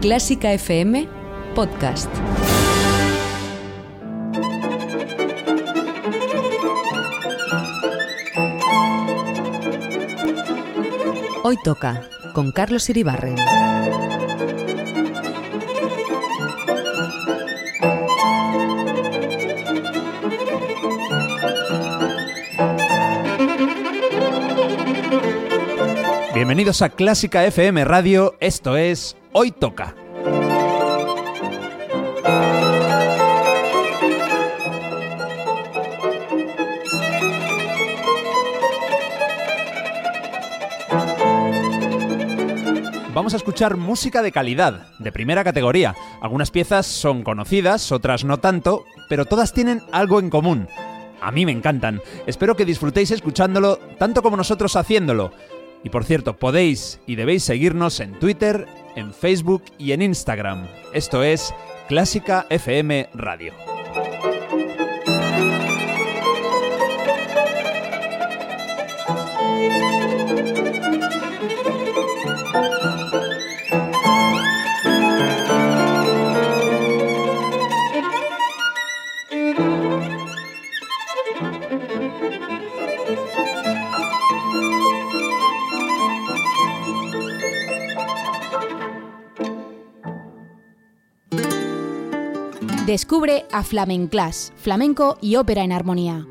Clásica FM Podcast. Hoy toca con Carlos Iribarren. Bienvenidos a Clásica FM Radio, esto es Hoy Toca. Vamos a escuchar música de calidad, de primera categoría. Algunas piezas son conocidas, otras no tanto, pero todas tienen algo en común. A mí me encantan. Espero que disfrutéis escuchándolo tanto como nosotros haciéndolo. Y por cierto, podéis y debéis seguirnos en Twitter, en Facebook y en Instagram. Esto es Clásica FM Radio. Descubre a Flamenclas, flamenco y ópera en armonía.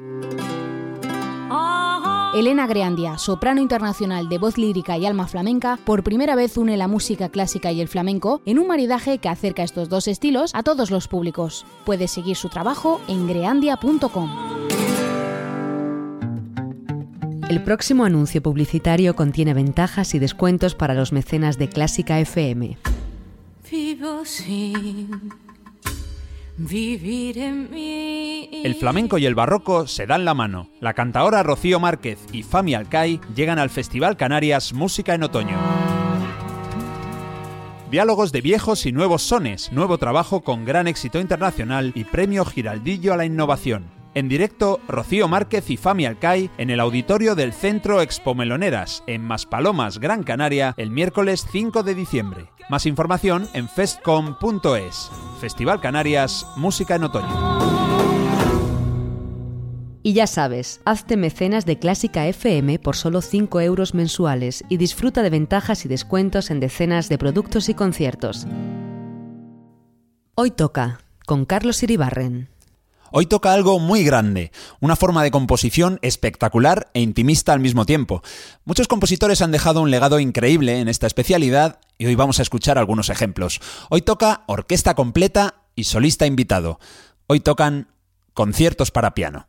Elena Greandia, soprano internacional de voz lírica y alma flamenca, por primera vez une la música clásica y el flamenco en un maridaje que acerca estos dos estilos a todos los públicos. Puedes seguir su trabajo en greandia.com. El próximo anuncio publicitario contiene ventajas y descuentos para los mecenas de Clásica FM. Vivir en mí. El flamenco y el barroco se dan la mano. La cantaora Rocío Márquez y Fami Alcai llegan al Festival Canarias Música en Otoño. Diálogos de viejos y nuevos sones, nuevo trabajo con gran éxito internacional y premio Giraldillo a la innovación. En directo, Rocío Márquez y Fami Alcai en el auditorio del Centro Expo Meloneras, en Maspalomas, Gran Canaria, el miércoles 5 de diciembre. Más información en festcom.es. Festival Canarias, Música en Otoño. Y ya sabes, hazte mecenas de Clásica FM por solo 5 euros mensuales y disfruta de ventajas y descuentos en decenas de productos y conciertos. Hoy toca, con Carlos Iribarren. Hoy toca algo muy grande, una forma de composición espectacular e intimista al mismo tiempo. Muchos compositores han dejado un legado increíble en esta especialidad y hoy vamos a escuchar algunos ejemplos. Hoy toca orquesta completa y solista invitado. Hoy tocan conciertos para piano.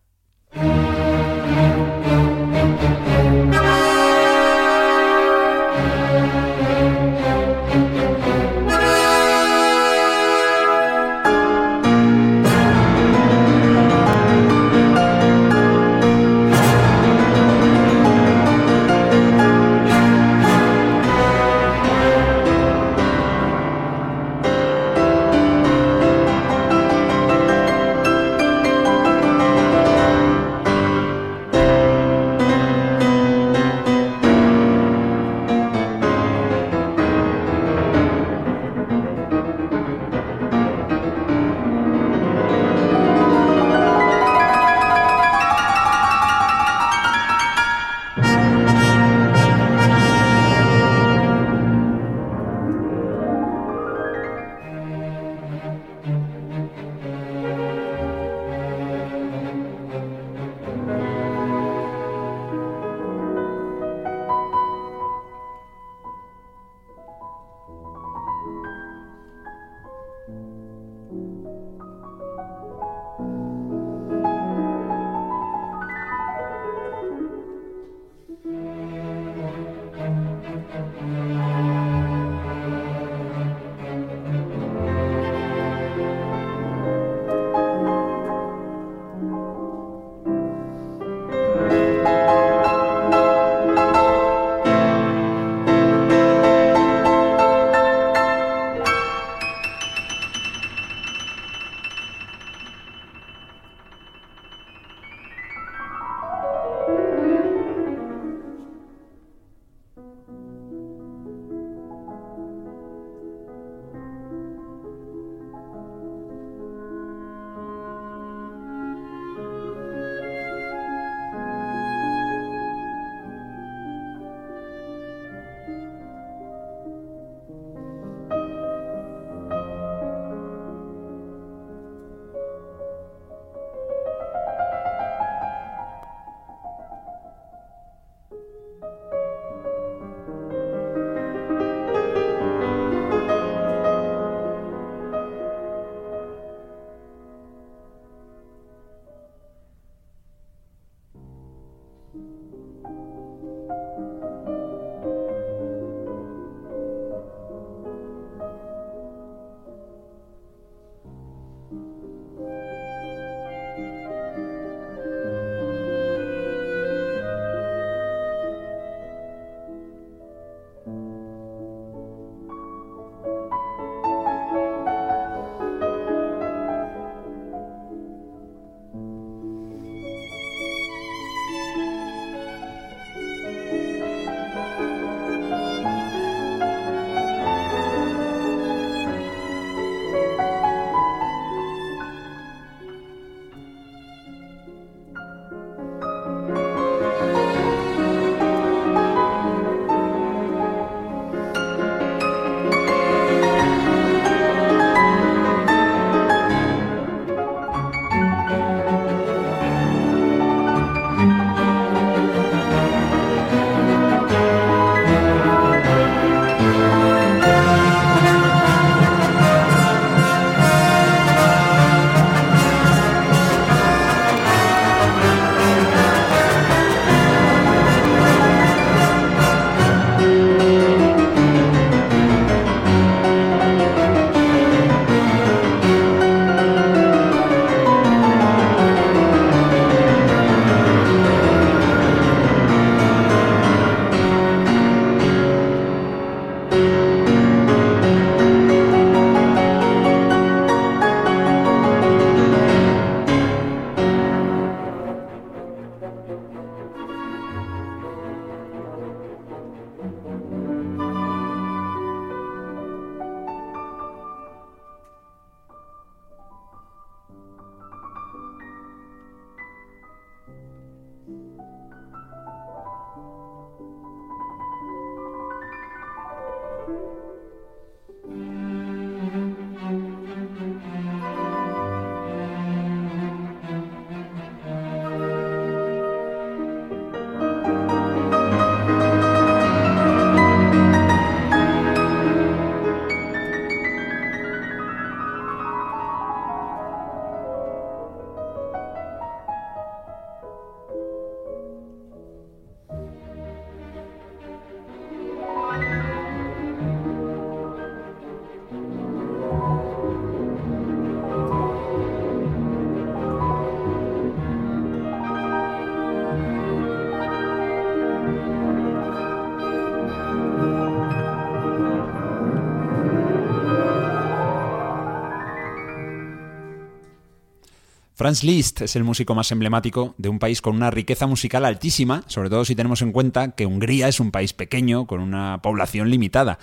Franz Liszt es el músico más emblemático de un país con una riqueza musical altísima, sobre todo si tenemos en cuenta que Hungría es un país pequeño con una población limitada.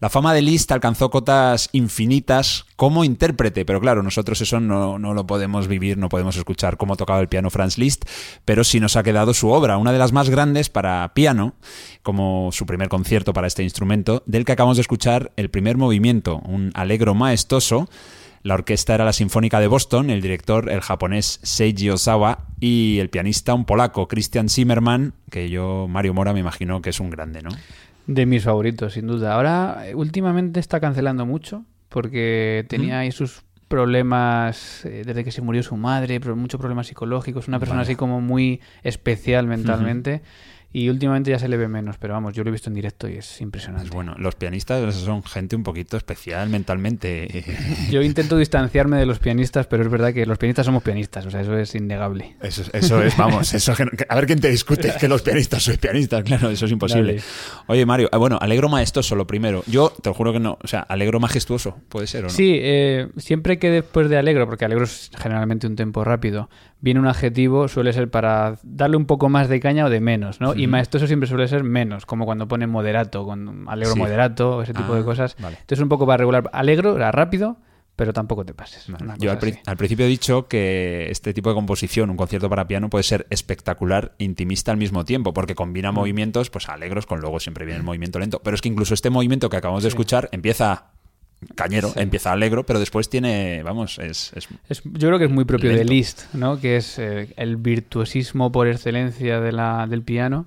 La fama de Liszt alcanzó cotas infinitas como intérprete, pero claro, nosotros eso no, no lo podemos vivir, no podemos escuchar cómo tocaba el piano Franz Liszt, pero sí nos ha quedado su obra, una de las más grandes para piano, como su primer concierto para este instrumento, del que acabamos de escuchar el primer movimiento, un alegro maestoso la orquesta era la Sinfónica de Boston, el director el japonés Seiji Osawa y el pianista un polaco, Christian Zimmerman, que yo, Mario Mora, me imagino que es un grande, ¿no? De mis favoritos, sin duda. Ahora, últimamente está cancelando mucho porque tenía ahí sus problemas eh, desde que se murió su madre, muchos problemas psicológicos, una persona así como muy especial mentalmente. Y últimamente ya se le ve menos, pero vamos, yo lo he visto en directo y es impresionante. bueno, los pianistas son gente un poquito especial mentalmente. Yo intento distanciarme de los pianistas, pero es verdad que los pianistas somos pianistas, o sea, eso es innegable. Eso, eso es, vamos, eso a ver quién te discute, que los pianistas sois pianistas, claro, eso es imposible. Oye, Mario, ah, bueno, alegro maestoso lo primero. Yo te lo juro que no, o sea, alegro majestuoso, puede ser o no. Sí, eh, siempre que después de alegro, porque alegro es generalmente un tempo rápido, viene un adjetivo, suele ser para darle un poco más de caña o de menos, ¿no? Y maestoso siempre suele ser menos, como cuando pone moderato, con alegro moderato, ese tipo de ah, cosas. Entonces un poco para regular. Alegro era rápido, pero tampoco te pases. Yo al, principio he dicho que este tipo de composición, un concierto para piano, puede ser espectacular, intimista al mismo tiempo, porque combina mm. movimientos pues alegros con luego siempre viene el movimiento lento. Pero es que incluso este movimiento que acabamos de escuchar empieza cañero, empieza alegro, pero después tiene, vamos, es, Yo creo que es muy propio de Liszt, ¿no? Que es eh, el virtuosismo por excelencia de la, del piano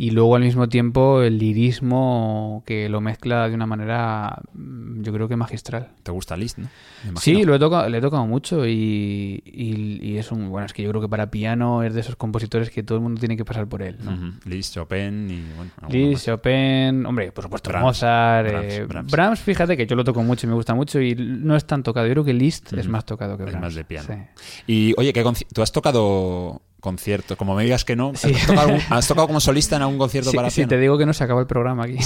y luego al mismo tiempo el lirismo que lo mezcla de una manera mm, yo creo que magistral. ¿Te gusta Liszt, no? Sí, lo he tocado, le he tocado mucho y, y, es un bueno, es que yo creo que para piano es de esos compositores que todo el mundo tiene que pasar por él. ¿no? Liszt, Chopin y bueno. Liszt, Chopin, hombre, por supuesto Mozart, eh, Brahms, fíjate que yo lo toco mucho y me gusta mucho y no es tan tocado. Yo creo que Liszt es más tocado que Brahms. Es más de piano. Y oye, ¿qué ¿tú has tocado concierto. Como me digas que no, ¿has, tocado como solista en algún concierto para piano? Sí, te digo que no se acaba el programa aquí.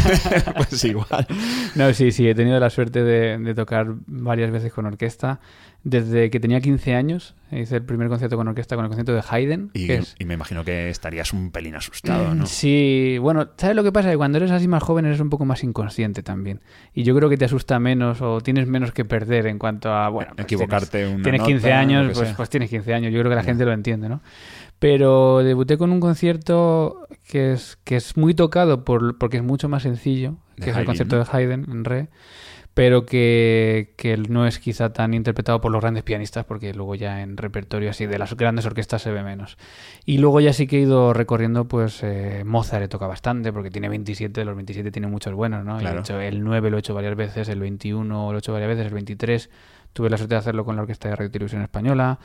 pues igual. No, sí, sí, he tenido la suerte de, de, tocar varias veces con orquesta desde que tenía 15 años. Hice el primer concierto con orquesta con el concierto de Haydn. Y, me imagino que estarías un pelín asustado, ¿no? Sí, bueno, ¿sabes lo que pasa? Que cuando eres así más joven eres un poco más inconsciente también. Y yo creo que te asusta menos o tienes menos que perder en cuanto a, bueno, pues equivocarte tienes, Tienes 15 años, pues, pues, tienes 15 años. Yo creo que la gente lo entiende, ¿no? Pero debuté con un concierto que es, que es muy tocado por, porque es mucho más sencillo, que es el concierto de Haydn en re pero que, que, no es quizá tan interpretado por los grandes pianistas, porque luego ya en repertorio así de las grandes orquestas se ve menos. Y luego ya sí que he ido recorriendo, pues eh, Mozart le toca bastante, porque tiene 27, de los 27 tiene muchos buenos, ¿no? hecho el 9 lo he hecho varias veces, el 21 lo he hecho varias veces, el 23 tuve la suerte de hacerlo con la Orquesta de Radio Televisión Española.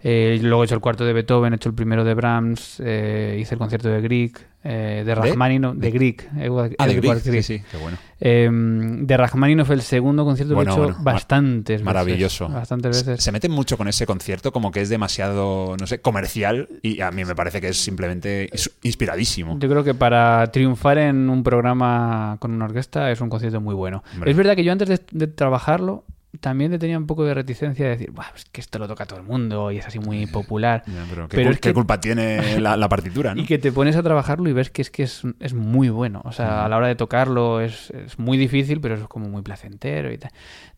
Eh, luego he hecho el cuarto de Beethoven, he hecho el primero de Brahms, eh, hice el concierto de Grieg, eh, de Rachmaninoff, de, Grieg. ah, de Grieg, sí, sí, qué bueno. Em, de Rachmaninoff el segundo concierto que he hecho bastantes veces. Maravilloso. Bastantes veces. Se meten mucho con ese concierto como que es demasiado, no sé, comercial y a mí me parece que es simplemente inspiradísimo. Yo creo que para triunfar en un programa con una orquesta es un concierto muy bueno. Es verdad que yo antes de trabajarlo también le tenía un poco de reticencia de decir, es que esto lo toca todo el mundo y es así muy popular. pero, ¿qué, culpa tiene la, partitura? Y que te pones a trabajarlo y ves que es que es, es muy bueno. O sea, a la hora de tocarlo es, es, muy difícil, pero es como muy placentero y tal.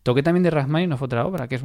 Toqué también de Rachmaninoff otra obra que es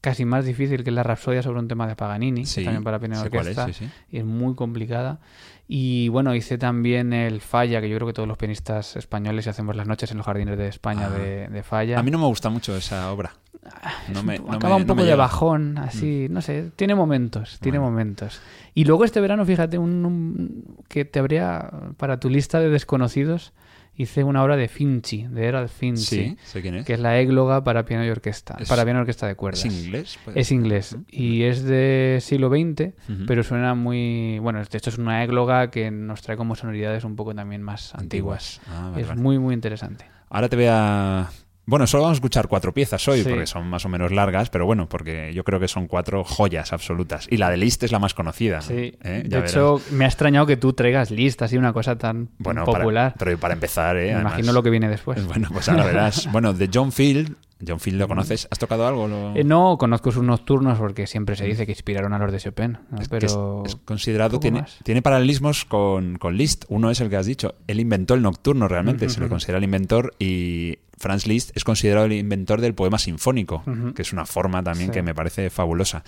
casi más difícil que la Rapsodia sobre un tema de Paganini, también para piano orquesta, y es muy complicada. Y bueno, hice también el Falla, que yo creo que todos los pianistas españoles hacemos las noches en los jardines de España ah. de, Falla. A mí no me gusta mucho esa obra. Ah, no me, acaba un poco de bajón, así, mm. no sé, tiene momentos, tiene momentos. Y luego este verano, fíjate, un, que te habría para tu lista de desconocidos, hice una obra de Finchi, de Errol Finchi, que es la égloga para piano y orquesta, para piano y orquesta de cuerdas. ¿Es inglés? Es inglés y es de siglo XX, pero suena muy, bueno, de hecho es una égloga que nos trae como sonoridades un poco también más antiguas. Ah, es muy muy interesante. Ahora te voy a bueno, solo vamos a escuchar cuatro piezas hoy, porque son más o menos largas, pero bueno, porque yo creo que son cuatro joyas absolutas. Y la de Liszt es la más conocida. Sí. ¿Eh? De hecho, me ha extrañado que tú traigas Liszt, así una cosa tan popular. pero para empezar, ¿eh? Me imagino lo que viene después. Bueno, pues ahora verás. bueno, de John Field John Field lo conoces. ¿Has tocado algo? Eh, no, conozco sus nocturnos porque siempre se dice que inspiraron a los de Chopin. pero es, considerado, tiene, tiene, paralelismos con, con, Liszt. Uno es el que has dicho. Él inventó el nocturno realmente, se lo considera el inventor y Franz Liszt es considerado el inventor del poema sinfónico, que es una forma también que me parece fabulosa.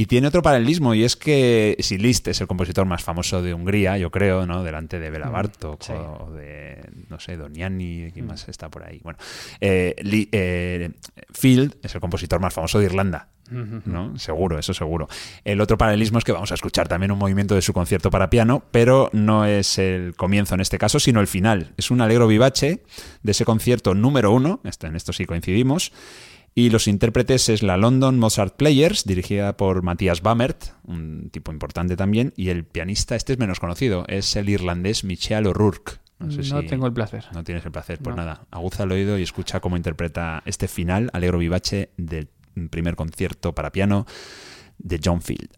Y tiene otro paralelismo, y es que si Liszt es el compositor más famoso de Hungría, yo creo, ¿no? Delante de Bela mm, Bartok o de, no sé, Doniani, ¿quién mm. más está por ahí? Bueno, eh, eh, Field es el compositor más famoso de Irlanda. ¿no? Seguro, eso seguro. El otro paralelismo es que vamos a escuchar también un movimiento de su concierto para piano, pero no es el comienzo en este caso, sino el final. Es un alegro vivace de ese concierto número uno, este, en esto sí coincidimos, y los intérpretes es la London Mozart Players, dirigida por Matthias Bamert, un tipo importante también, y el pianista, este es menos conocido, es el irlandés Michel O'Rourke. No, tengo el placer. No tienes el placer, pues nada, aguza el oído y escucha cómo interpreta este final, Alegro Vivace, del primer concierto para piano de John Field.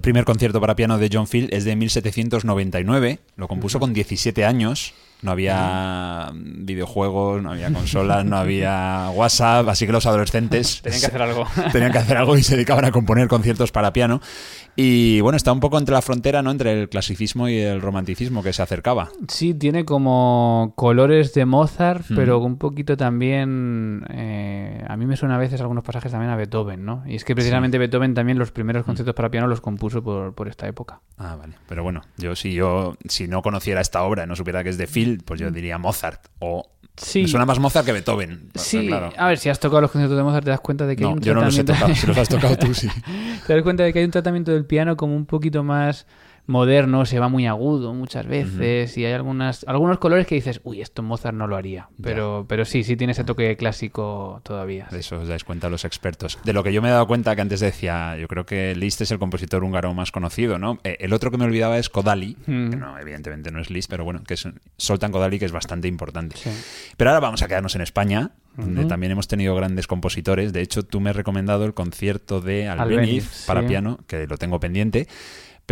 Primer concierto para piano de John Field es de 1799, lo compuso con 17 años. No había videojuegos, no había consolas, no había WhatsApp, así que los adolescentes tenían que hacer algo. Tenían que hacer algo y se dedicaban a componer conciertos para piano. Y bueno, está un poco entre la frontera, ¿no? Entre el clasicismo y el romanticismo que se acercaba. Sí, tiene como colores de Mozart, pero un poquito también. Eh, a mí me suena a veces algunos pasajes también a Beethoven, ¿no? Y es que precisamente Beethoven también los primeros conciertos para piano los compuso por, por, esta época. Ah, vale. Pero bueno, yo si yo si no conociera esta obra, no supiera que es de Phil, pues yo diría Mozart o Sí. Me suena más Mozart que Beethoven. Sí, a ver, si has tocado los conciertos de Mozart te das cuenta de que hay un yo no los he tocado, si los has tocado tú, sí. te das cuenta de que hay un tratamiento del piano como un poquito más moderno, se va muy agudo muchas veces y hay algunas algunos colores que dices, uy, esto Mozart no lo haría. Pero, pero sí, sí tiene ese toque clásico todavía. De eso os dais cuenta los expertos. De lo que yo me he dado cuenta que antes decía, yo creo que Liszt es el compositor húngaro más conocido, ¿no? Eh, el otro que me olvidaba es Kodali, que no, evidentemente no es Liszt, pero bueno, que es Soltan Kodali, que es bastante importante. Pero ahora vamos a quedarnos en España, donde también hemos tenido grandes compositores. De hecho, tú me has recomendado el concierto de Albeniz, para piano, que lo tengo pendiente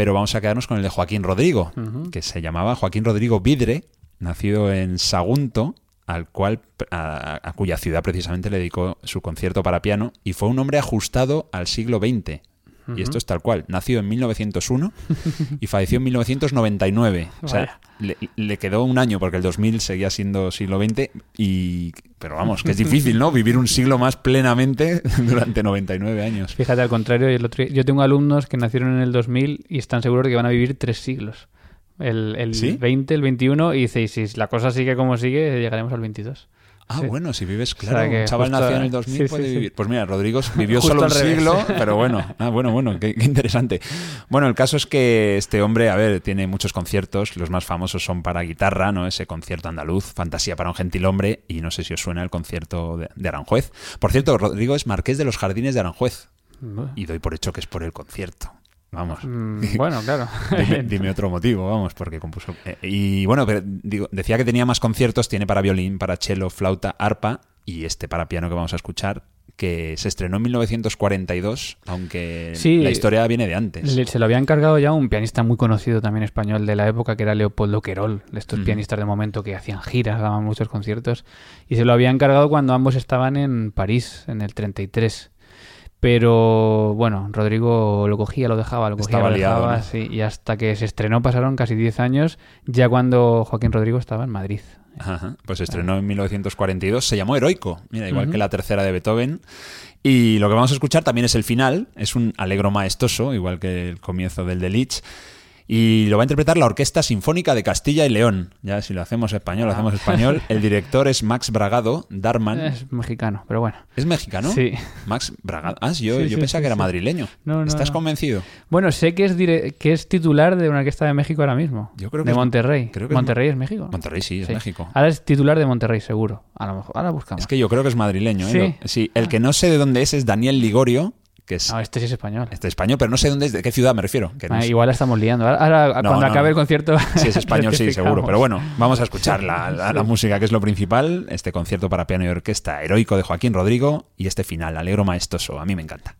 pero vamos a quedarnos con el de Joaquín Rodrigo, que se llamaba Joaquín Rodrigo Vidre, nacido en Sagunto, al cual a, cuya ciudad precisamente le dedicó su concierto para piano y fue un hombre ajustado al siglo XX. Y esto es tal cual. Nació en 1901 y falleció en 1999. O sea, le, quedó un año porque el 2000 seguía siendo siglo XX. Y, pero vamos, que es difícil, ¿no? Vivir un siglo más plenamente durante 99 años. Fíjate, al contrario, yo tengo alumnos que nacieron en el 2000 y están seguros de que van a vivir tres siglos. El, el 20, el 21 y dice, y si la cosa sigue como sigue, llegaremos al 22. Ah, bueno, si vives, claro, un chaval nació en el 2000 puede vivir. Pues mira, Rodrigo vivió solo un siglo, pero bueno, ah, bueno, bueno, qué, interesante. Bueno, el caso es que este hombre, a ver, tiene muchos conciertos, los más famosos son para guitarra, ¿no? Ese concierto andaluz, Fantasía para un gentil hombre, y no sé si os suena el concierto de, de Aranjuez. Por cierto, Rodrigo es marqués de los jardines de Aranjuez. Y doy por hecho que es por el concierto. Vamos. Mm, bueno, claro. dime, otro motivo, vamos, porque compuso. Eh, y bueno, pero, digo, decía que tenía más conciertos, tiene para violín, para cello, flauta, arpa y este para piano que vamos a escuchar, que se estrenó en 1942, aunque la historia viene de antes. Se lo había encargado ya un pianista muy conocido también español de la época, que era Leopoldo Querol, de estos pianistas de momento que hacían giras, daban muchos conciertos, y se lo había encargado cuando ambos estaban en París, en el 33. Pero bueno, Rodrigo lo cogía, lo dejaba, lo cogía, lo dejaba, y hasta que se estrenó pasaron casi 10 años, ya cuando Joaquín Rodrigo estaba en Madrid. Ajá, pues se estrenó en 1942, se llamó Heroico, mira, igual que la tercera de Beethoven. Y lo que vamos a escuchar también es el final, es un alegro maestoso, igual que el comienzo del de Lich. Y lo va a interpretar la Orquesta Sinfónica de Castilla y León. Ya si lo hacemos español, lo hacemos español. El director es Max Bragado, Darman. Es mexicano, pero bueno. ¿Es mexicano? Sí. Max Bragado. Ah, yo, yo pensaba que era madrileño. ¿Estás convencido? Bueno, sé que es, que es titular de una orquesta de México ahora mismo. Yo creo que de Monterrey. Creo que Monterrey es, México. Monterrey sí, es México. Ahora es titular de Monterrey, seguro. A lo mejor. Ahora buscamos. Es que yo creo que es madrileño. ¿eh? Sí. El que no sé de dónde es es Daniel Ligorio, no, este sí es español. Este es español, pero no sé dónde es, de qué ciudad me refiero. Ah, igual la estamos liando. Ahora, cuando acabe el concierto. Sí, es español, sí, seguro. Pero bueno, vamos a escuchar la, la, música, que es lo principal. Este concierto para piano y orquesta heroico de Joaquín Rodrigo y este final, alegro maestoso. A mí me encanta.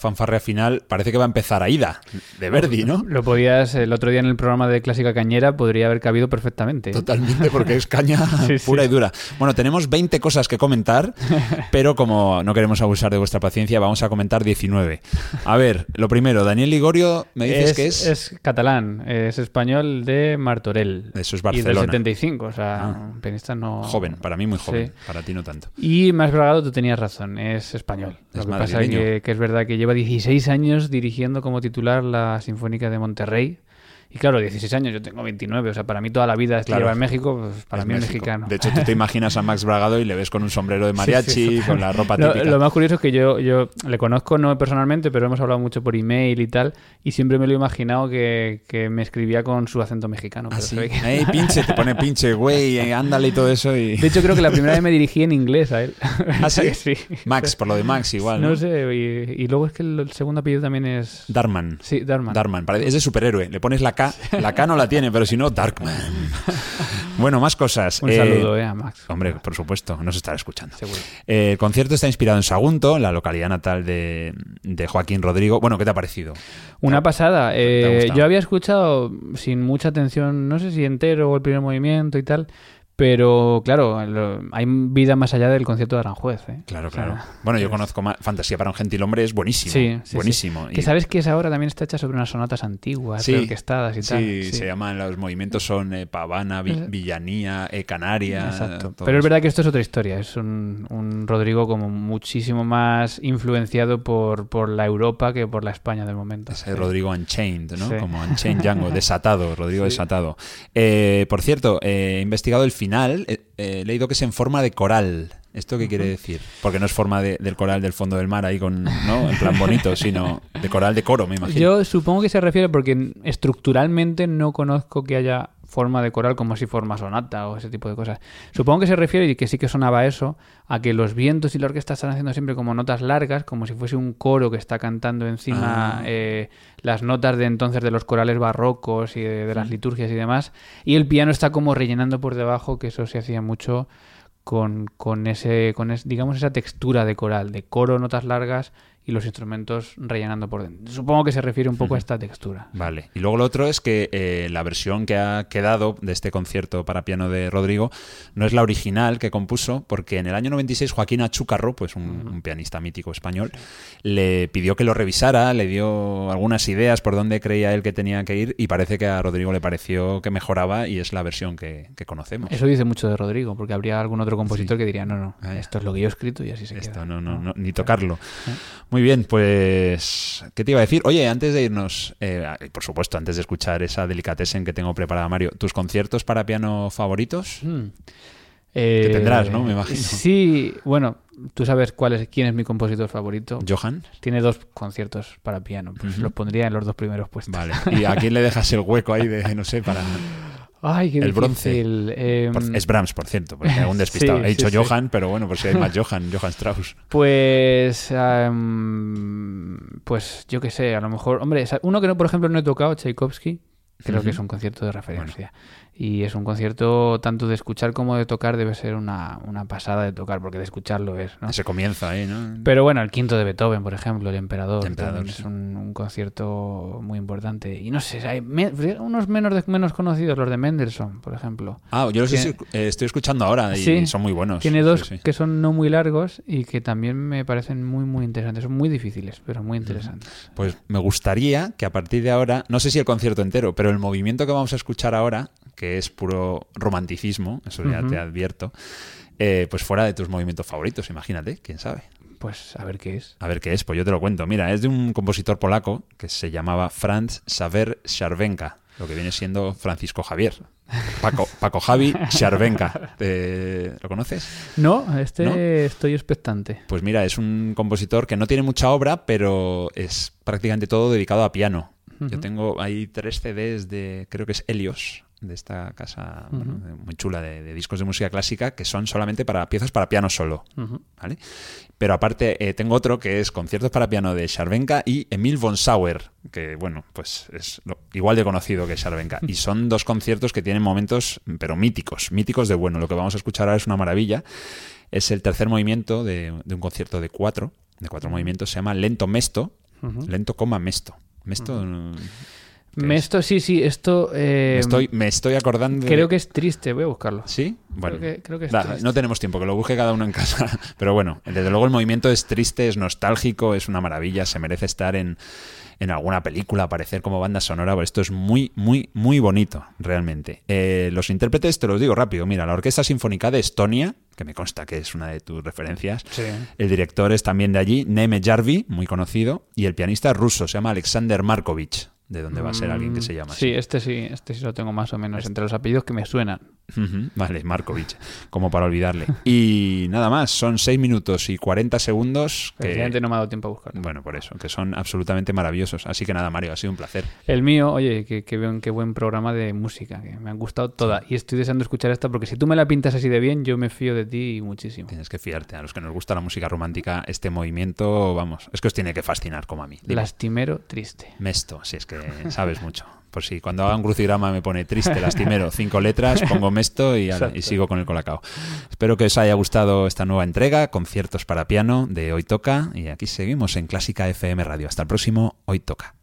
Esta fanfarrea final parece que va a empezar Aida, de Verdi, ¿no? Lo podías, el otro día en el programa de Clásica Cañera podría haber cabido perfectamente. Totalmente, porque es caña pura y dura. Bueno, tenemos 20 cosas que comentar, pero como no queremos abusar de vuestra paciencia, vamos a comentar 19. A ver, lo primero, Daniel Ligorio, me dices que es... Es catalán, es español de Martorell. Eso es Barcelona. Y del 75, o sea, ah. pianista no... Joven, para mí muy joven, para ti no tanto. Y más bragado, tú tenías razón, es español. Lo que pasa es que, que es verdad que lleva 16 años dirigiendo como titular la Sinfónica de Monterrey y claro, 16 años, yo tengo 29, o sea, para mí toda la vida es claro. en México, pues para mí es mexicano. De hecho, tú te imaginas a Max Bragado y le ves con un sombrero de mariachi, con la ropa típica. Lo, más curioso es que yo, yo le conozco no personalmente, pero hemos hablado mucho por email y tal, y siempre me lo he imaginado que, que me escribía con su acento mexicano. ¿Ah, pinche! Te pone pinche, güey, eh, ándale y todo eso. Y... De hecho, creo que la primera vez me dirigí en inglés a él. ¿Ah, sí? sí. Max, por lo de Max igual, ¿no? No sé, y, luego es que el, segundo apellido también es... Darman. Sí, Darman. Darman, es de superhéroe. Le pones la K, la K no la tiene, pero si no, Darkman. Bueno, más cosas. Un saludo eh, a Max. Hombre, por supuesto, nos estará escuchando. Eh, el concierto está inspirado en Sagunto, la localidad natal de, Joaquín Rodrigo. Bueno, ¿qué te ha parecido? Una pasada. Eh, yo había escuchado sin mucha atención, no sé si entero o el primer movimiento y tal, pero claro, hay vida más allá del concierto de Aranjuez. ¿eh? Claro, claro. bueno, yo conozco Fantasía para un gentilhombre, es buenísimo. Sí, buenísimo. Que sabes que esa obra también está hecha sobre unas sonatas antiguas, orquestadas y tal. Sí, se llaman, los movimientos son eh, Pavana, Villanía, eh, Canaria. Exacto. Pero es verdad que esto es otra historia. Es un, Rodrigo como muchísimo más influenciado por, por la Europa que por la España del momento. Es Rodrigo Unchained, ¿no? Como Unchained Django, desatado, Rodrigo desatado. por cierto, he investigado el final eh, eh, he leído que es en forma de coral. ¿Esto qué quiere decir? Porque no es forma del coral del fondo del mar ahí con, ¿no? En plan bonito, sino de coral de coro, me imagino. Yo supongo que se refiere porque estructuralmente no conozco que haya forma de coral como si forma sonata o ese tipo de cosas. Supongo que se refiere, y que sí que sonaba eso, a que los vientos y la orquesta están haciendo siempre como notas largas, como si fuese un coro que está cantando encima ah. eh, las notas de entonces de los corales barrocos y de, las liturgias y demás, y el piano está como rellenando por debajo, que eso se hacía mucho con, con ese, con digamos esa textura de coral, de coro, notas largas y los instrumentos rellenando por dentro. Supongo que se refiere un poco a esta textura. Vale. Y luego lo otro es que eh, la versión que ha quedado de este concierto para piano de Rodrigo no es la original que compuso, porque en el año 96 Joaquín Achúcarro, pues un, pianista mítico español, le pidió que lo revisara, le dio algunas ideas por dónde creía él que tenía que ir y parece que a Rodrigo le pareció que mejoraba y es la versión que, conocemos. Eso dice mucho de Rodrigo, porque habría algún otro compositor que diría, no, no, ah, esto es lo que yo he escrito y así se esto, queda. No, no, no, ni tocarlo. ¿Eh? Muy bien, pues, ¿qué te iba a decir? Oye, antes de irnos, eh, por supuesto, antes de escuchar esa delicatessen que tengo preparada, Mario, ¿tus conciertos para piano favoritos? Hmm. que tendrás, ¿no? Me imagino. Sí, bueno, tú sabes cuál es, quién es mi compositor favorito. Johan. Tiene dos conciertos para piano, pues los pondría en los dos primeros puestos. Vale. ¿Y a quién le dejas el hueco ahí de, no sé, para... Ay, qué el bronce. Em, es Brahms, por cierto, porque un despistado. He dicho Johan, pero bueno, por si hay más Johan, Johan Strauss. Pues, em, pues yo qué sé, a lo mejor, hombre, uno que no, por ejemplo, no he tocado, Tchaikovsky, creo que es un concierto de referencia. Y es un concierto tanto de escuchar como de tocar debe ser una, una pasada de tocar porque de escucharlo es ¿no? se comienza ahí ¿no? pero bueno el quinto de Beethoven por ejemplo el emperador, es un, concierto muy importante. Y no sé hay unos menos menos conocidos los de Mendelssohn por ejemplo. Ah yo los estoy, eh, estoy, escuchando ahora y son muy buenos tiene dos que son no muy largos y que también me parecen muy muy interesantes. Son muy difíciles pero muy interesantes. Pues me gustaría que a partir de ahora no sé si el concierto entero pero el movimiento que vamos a escuchar ahora que es puro romanticismo, eso ya te advierto, eh, pues fuera de tus movimientos favoritos, imagínate, quién sabe. Pues a ver qué es. A ver qué es, pues yo te lo cuento. Mira, es de un compositor polaco que se llamaba Franz Xaver Scharwenka, lo que viene siendo Francisco Javier. Paco, Paco Javi Scharwenka. ¿Lo conoces? No, este estoy expectante. Pues mira, es un compositor que no tiene mucha obra, pero es prácticamente todo dedicado a piano. Yo tengo ahí tres CDs de, creo que es Helios, de esta casa muy chula de, discos de música clásica que son solamente para piezas para piano solo. ¿vale? Pero aparte eh, tengo otro que es conciertos para piano de Scharwenka y Emil von Sauer, que bueno, pues es igual de conocido que Scharwenka. y son dos conciertos que tienen momentos, pero míticos, míticos de bueno. Lo que vamos a escuchar ahora es una maravilla. Es el tercer movimiento de, de un concierto de cuatro, de cuatro movimientos, se llama Lento Mesto Lento, coma, mesto. Mesto... Mesto, sí, sí, esto... Eh, me, estoy, me estoy acordando... Creo que es triste, voy a buscarlo. ¿Sí? Bueno, creo que, no tenemos tiempo, que lo busque cada uno en casa. Pero bueno, desde luego el movimiento es triste, es nostálgico, es una maravilla, se merece estar en, en alguna película, aparecer como banda sonora. Pues esto es muy, muy, muy bonito, realmente. Eh, los intérpretes, te los digo rápido. Mira, la Orquesta Sinfónica de Estonia, que me consta que es una de tus referencias. El director es también de allí, Neme Jarvi, muy conocido. Y el pianista ruso, se llama Alexander Markovich de dónde va a ser alguien que se llama así. Sí, este sí, este sí lo tengo más o menos entre los apellidos que me suenan. Vale, Markovich, como para olvidarle. Y nada más, son 6 minutos y 40 segundos. Que... no me ha dado tiempo a buscarlo. Bueno, por eso, que son absolutamente maravillosos. Así que nada, Mario, ha sido un placer. El mío, oye, que, que, qué buen programa de música, que me han gustado toda. Y estoy deseando escuchar esta porque si tú me la pintas así de bien, yo me fío de ti muchísimo. Tienes que fiarte. A los que nos gusta la música romántica, este movimiento, vamos, es que os tiene que fascinar como a mí. Lastimero, triste. Mesto, si es que sabes mucho. Por si cuando haga un crucigrama me pone triste, lastimero, cinco letras, pongo mesto y, y sigo con el colacao. Espero que os haya gustado esta nueva entrega, conciertos para piano de Hoy Toca. Y aquí seguimos en Clásica FM Radio. Hasta el próximo Hoy Toca.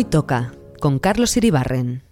Hoy toca con Carlos Iribarren.